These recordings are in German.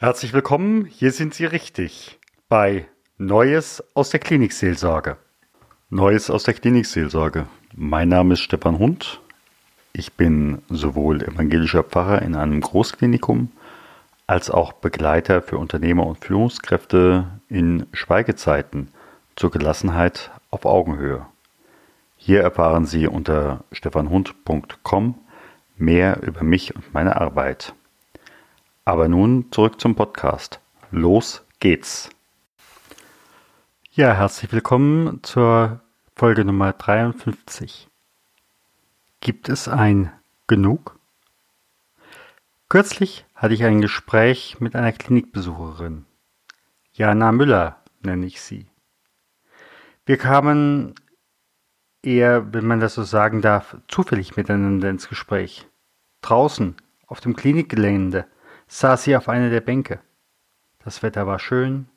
herzlich willkommen. Hier sind Sie richtig bei Neues aus der Klinikseelsorge. Neues aus der Klinikseelsorge. Mein Name ist Stefan Hund. Ich bin sowohl evangelischer Pfarrer in einem Großklinikum als auch Begleiter für Unternehmer und Führungskräfte in Schweigezeiten zur Gelassenheit auf Augenhöhe. Hier erfahren Sie unter stefanhund.com mehr über mich und meine Arbeit. Aber nun zurück zum Podcast. Los geht's. Ja, herzlich willkommen zur Folge Nummer 53. Gibt es ein Genug? Kürzlich hatte ich ein Gespräch mit einer Klinikbesucherin. Jana Müller nenne ich sie. Wir kamen eher, wenn man das so sagen darf, zufällig miteinander ins Gespräch. Draußen, auf dem Klinikgelände, saß sie auf einer der Bänke. Das Wetter war schön,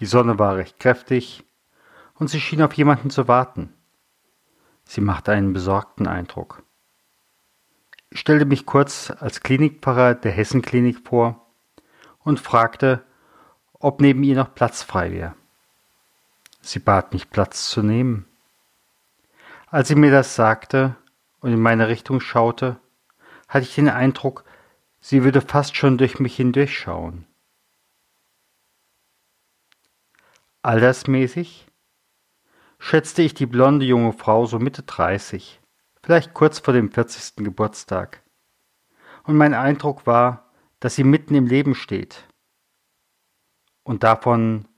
die Sonne war recht kräftig und sie schien auf jemanden zu warten. Sie machte einen besorgten Eindruck. Ich stellte mich kurz als Klinikpfarrer der Hessenklinik vor und fragte, ob neben ihr noch Platz frei wäre. Sie bat mich Platz zu nehmen. Als sie mir das sagte und in meine Richtung schaute, hatte ich den Eindruck, sie würde fast schon durch mich hindurchschauen. Altersmäßig schätzte ich die blonde junge Frau so Mitte 30, vielleicht kurz vor dem 40. Geburtstag. Und mein Eindruck war, dass sie mitten im Leben steht. Und davon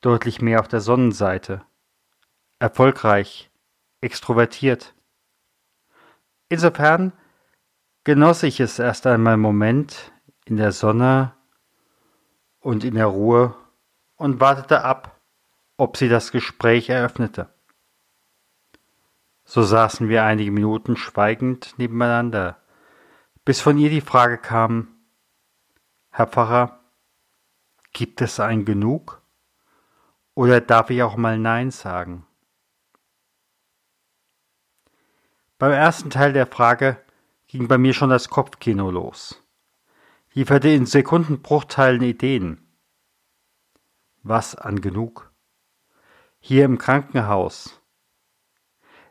deutlich mehr auf der Sonnenseite. Erfolgreich, extrovertiert. Insofern genoss ich es erst einmal einen Moment in der Sonne und in der Ruhe und wartete ab, ob sie das Gespräch eröffnete. So saßen wir einige Minuten schweigend nebeneinander, bis von ihr die Frage kam Herr Pfarrer, gibt es ein Genug? Oder darf ich auch mal Nein sagen? Beim ersten Teil der Frage ging bei mir schon das Kopfkino los, lieferte in Sekundenbruchteilen Ideen. Was an genug? Hier im Krankenhaus.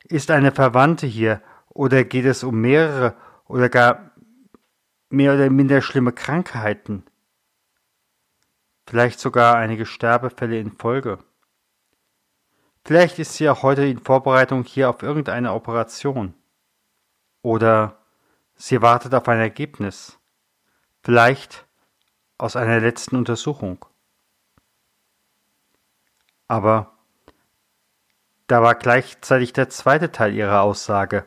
Ist eine Verwandte hier oder geht es um mehrere oder gar mehr oder minder schlimme Krankheiten? Vielleicht sogar einige Sterbefälle in Folge. Vielleicht ist sie auch heute in Vorbereitung hier auf irgendeine Operation. Oder sie wartet auf ein Ergebnis. Vielleicht aus einer letzten Untersuchung. Aber da war gleichzeitig der zweite Teil ihrer Aussage.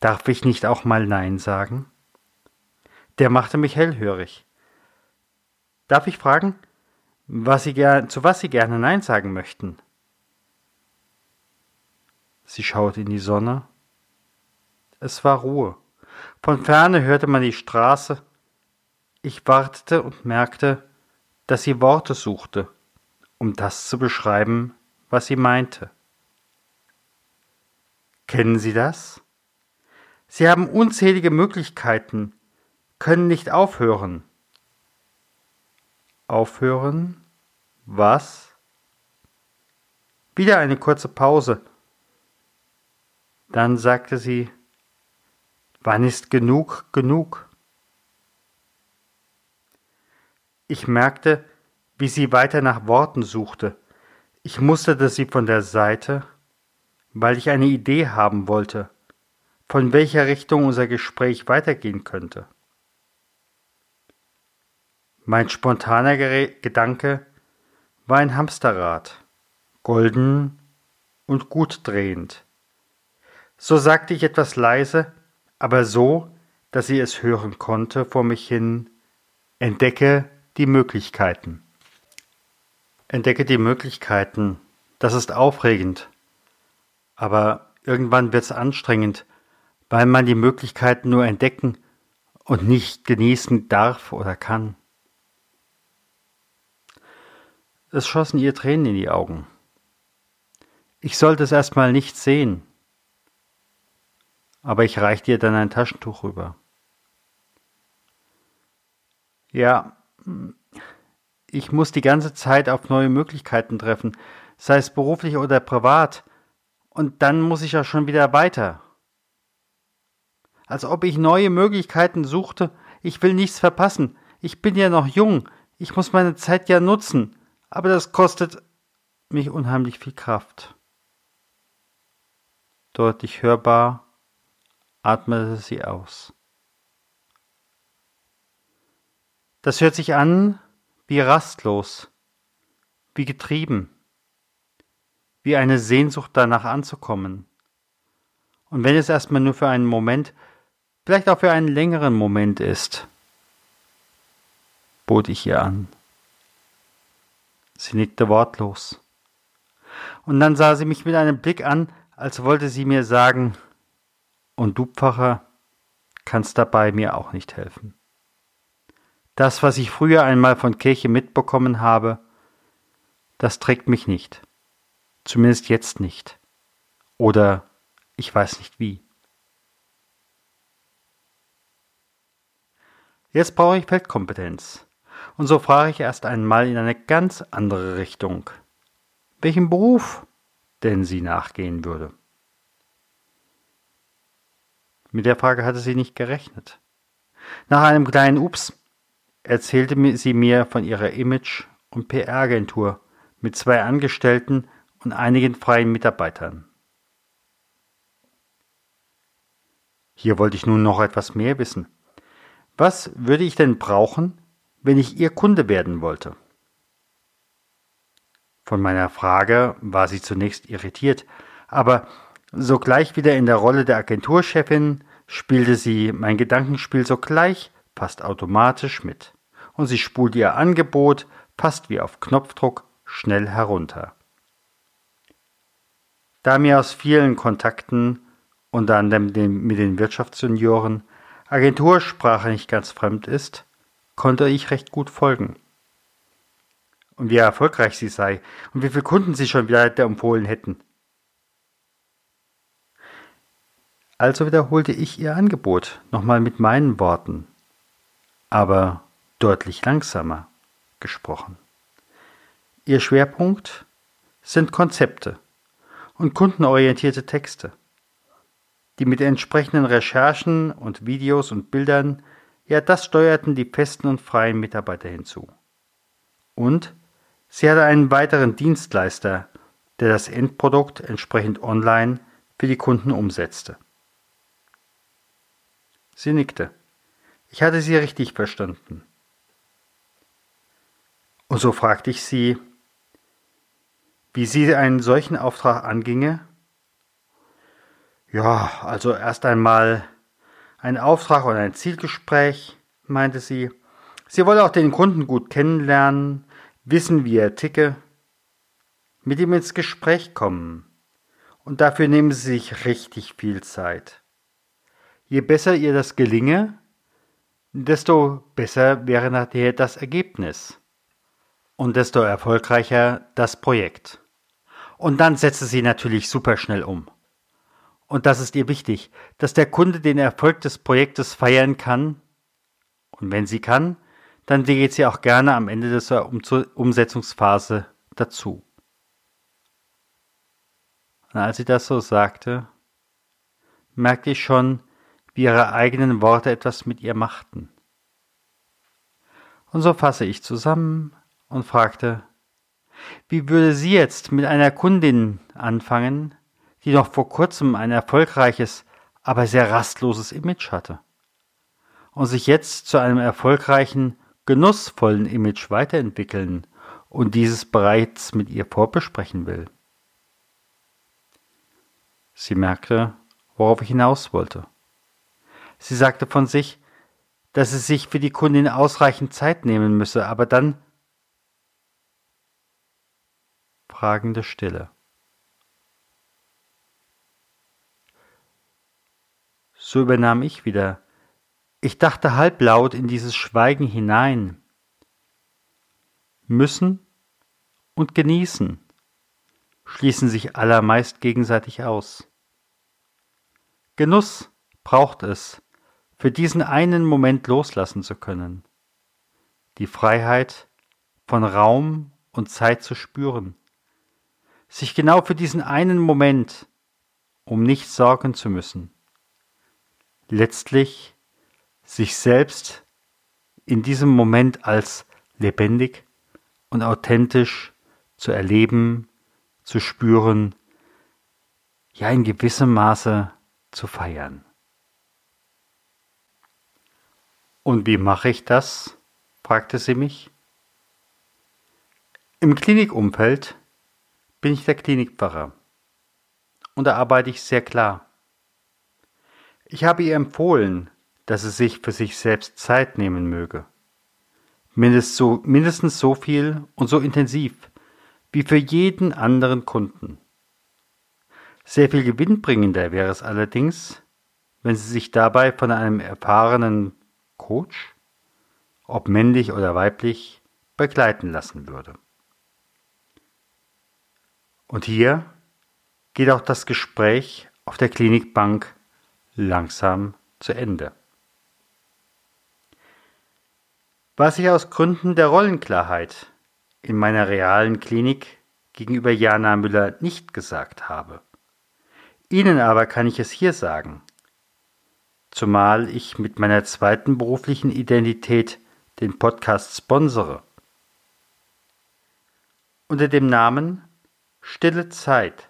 Darf ich nicht auch mal Nein sagen? Der machte mich hellhörig. Darf ich fragen, was Sie zu was Sie gerne Nein sagen möchten? Sie schaute in die Sonne. Es war Ruhe. Von ferne hörte man die Straße. Ich wartete und merkte, dass sie Worte suchte, um das zu beschreiben, was sie meinte. Kennen Sie das? Sie haben unzählige Möglichkeiten, können nicht aufhören. Aufhören? Was? Wieder eine kurze Pause. Dann sagte sie, wann ist genug genug? Ich merkte, wie sie weiter nach Worten suchte. Ich musterte sie von der Seite, weil ich eine Idee haben wollte, von welcher Richtung unser Gespräch weitergehen könnte. Mein spontaner Gedanke war ein Hamsterrad, golden und gut drehend. So sagte ich etwas leise, aber so, dass sie es hören konnte vor mich hin, entdecke die Möglichkeiten. Entdecke die Möglichkeiten, das ist aufregend, aber irgendwann wird's anstrengend, weil man die Möglichkeiten nur entdecken und nicht genießen darf oder kann. Es schossen ihr Tränen in die Augen. Ich sollte es erstmal nicht sehen, aber ich reichte ihr dann ein Taschentuch rüber. Ja, ich muss die ganze Zeit auf neue Möglichkeiten treffen, sei es beruflich oder privat, und dann muss ich ja schon wieder weiter. Als ob ich neue Möglichkeiten suchte, ich will nichts verpassen, ich bin ja noch jung, ich muss meine Zeit ja nutzen, aber das kostet mich unheimlich viel Kraft. Deutlich hörbar atmete sie aus. Das hört sich an wie rastlos, wie getrieben, wie eine Sehnsucht danach anzukommen. Und wenn es erstmal nur für einen Moment, vielleicht auch für einen längeren Moment ist, bot ich ihr an. Sie nickte wortlos. Und dann sah sie mich mit einem Blick an, als wollte sie mir sagen, und du, Pfarrer, kannst dabei mir auch nicht helfen. Das, was ich früher einmal von Kirche mitbekommen habe, das trägt mich nicht. Zumindest jetzt nicht. Oder ich weiß nicht wie. Jetzt brauche ich Feldkompetenz. Und so frage ich erst einmal in eine ganz andere Richtung. Welchem Beruf denn sie nachgehen würde? Mit der Frage hatte sie nicht gerechnet. Nach einem kleinen Ups erzählte sie mir von ihrer Image- und PR-Agentur mit zwei Angestellten und einigen freien Mitarbeitern. Hier wollte ich nun noch etwas mehr wissen. Was würde ich denn brauchen, wenn ich Ihr Kunde werden wollte? Von meiner Frage war sie zunächst irritiert, aber sogleich wieder in der Rolle der Agenturchefin spielte sie mein Gedankenspiel sogleich fast automatisch mit, und sie spult ihr Angebot fast wie auf Knopfdruck schnell herunter. Da mir aus vielen Kontakten, unter anderem mit den Wirtschaftsjunioren, Agentursprache nicht ganz fremd ist, konnte ich recht gut folgen. Und wie erfolgreich sie sei und wie viele Kunden sie schon wieder empfohlen hätten. Also wiederholte ich ihr Angebot nochmal mit meinen Worten, aber deutlich langsamer gesprochen. Ihr Schwerpunkt sind Konzepte und kundenorientierte Texte, die mit entsprechenden Recherchen und Videos und Bildern ja, das steuerten die festen und freien Mitarbeiter hinzu. Und sie hatte einen weiteren Dienstleister, der das Endprodukt entsprechend online für die Kunden umsetzte. Sie nickte. Ich hatte sie richtig verstanden. Und so fragte ich sie, wie sie einen solchen Auftrag anginge. Ja, also erst einmal ein Auftrag und ein Zielgespräch, meinte sie. Sie wolle auch den Kunden gut kennenlernen, wissen, wie er ticke, mit ihm ins Gespräch kommen. Und dafür nehmen sie sich richtig viel Zeit. Je besser ihr das gelinge, desto besser wäre nachher das Ergebnis. Und desto erfolgreicher das Projekt. Und dann setze sie natürlich super schnell um. Und das ist ihr wichtig, dass der Kunde den Erfolg des Projektes feiern kann. Und wenn sie kann, dann geht sie auch gerne am Ende der Umsetzungsphase dazu. Und als sie das so sagte, merkte ich schon, wie ihre eigenen Worte etwas mit ihr machten. Und so fasse ich zusammen und fragte, wie würde sie jetzt mit einer Kundin anfangen, die noch vor kurzem ein erfolgreiches, aber sehr rastloses Image hatte und sich jetzt zu einem erfolgreichen, genussvollen Image weiterentwickeln und dieses bereits mit ihr vorbesprechen will. Sie merkte, worauf ich hinaus wollte. Sie sagte von sich, dass sie sich für die Kundin ausreichend Zeit nehmen müsse, aber dann fragende Stille. So übernahm ich wieder. Ich dachte halblaut in dieses Schweigen hinein. Müssen und genießen schließen sich allermeist gegenseitig aus. Genuss braucht es, für diesen einen Moment loslassen zu können. Die Freiheit von Raum und Zeit zu spüren, sich genau für diesen einen Moment, um nichts sorgen zu müssen, letztlich sich selbst in diesem Moment als lebendig und authentisch zu erleben, zu spüren, ja in gewissem Maße zu feiern. Und wie mache ich das? fragte sie mich. Im Klinikumfeld bin ich der Klinikpfarrer und da arbeite ich sehr klar. Ich habe ihr empfohlen, dass sie sich für sich selbst Zeit nehmen möge. Mindest so, mindestens so viel und so intensiv wie für jeden anderen Kunden. Sehr viel gewinnbringender wäre es allerdings, wenn sie sich dabei von einem erfahrenen Coach, ob männlich oder weiblich, begleiten lassen würde. Und hier geht auch das Gespräch auf der Klinikbank langsam zu Ende. Was ich aus Gründen der Rollenklarheit in meiner realen Klinik gegenüber Jana Müller nicht gesagt habe. Ihnen aber kann ich es hier sagen, zumal ich mit meiner zweiten beruflichen Identität den Podcast sponsere. Unter dem Namen Stille Zeit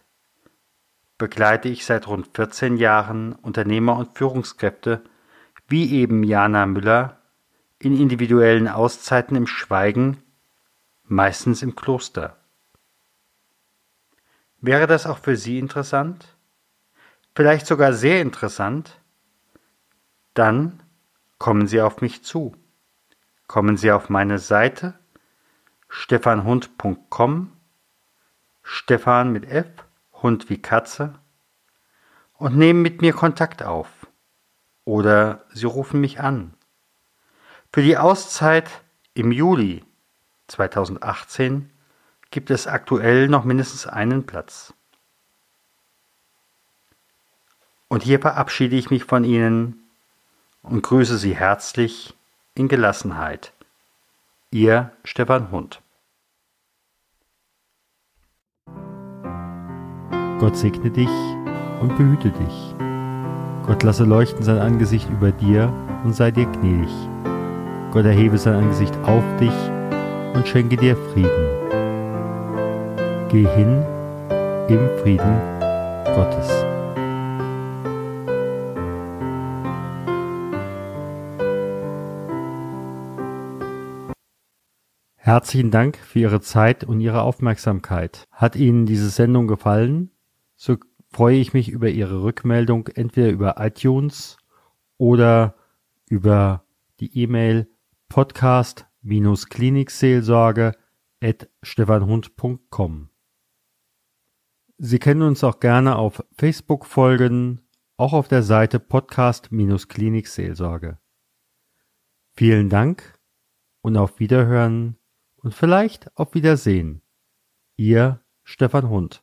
begleite ich seit rund 14 Jahren Unternehmer und Führungskräfte wie eben Jana Müller in individuellen Auszeiten im Schweigen, meistens im Kloster. Wäre das auch für Sie interessant? Vielleicht sogar sehr interessant? Dann kommen Sie auf mich zu. Kommen Sie auf meine Seite stefanhund.com, Stefan mit F, Hund wie Katze, und nehmen mit mir Kontakt auf. Oder Sie rufen mich an. Für die Auszeit im Juli 2018 gibt es aktuell noch mindestens einen Platz. Und hier verabschiede ich mich von Ihnen und grüße Sie herzlich in Gelassenheit. Ihr Stefan Hund. Gott segne dich und behüte dich. Gott lasse leuchten sein Angesicht über dir und sei dir gnädig. Gott erhebe sein Angesicht auf dich und schenke dir Frieden. Geh hin im Frieden Gottes. Herzlichen Dank für Ihre Zeit und Ihre Aufmerksamkeit. Hat Ihnen diese Sendung gefallen? So freue ich mich über Ihre Rückmeldung entweder über iTunes oder über die E-Mail podcast-klinikseelsorge at stefanhund.com. Sie können uns auch gerne auf Facebook folgen, auch auf der Seite Podcast-Klinikseelsorge. Vielen Dank und auf Wiederhören und vielleicht auf Wiedersehen. Ihr Stefan Hund.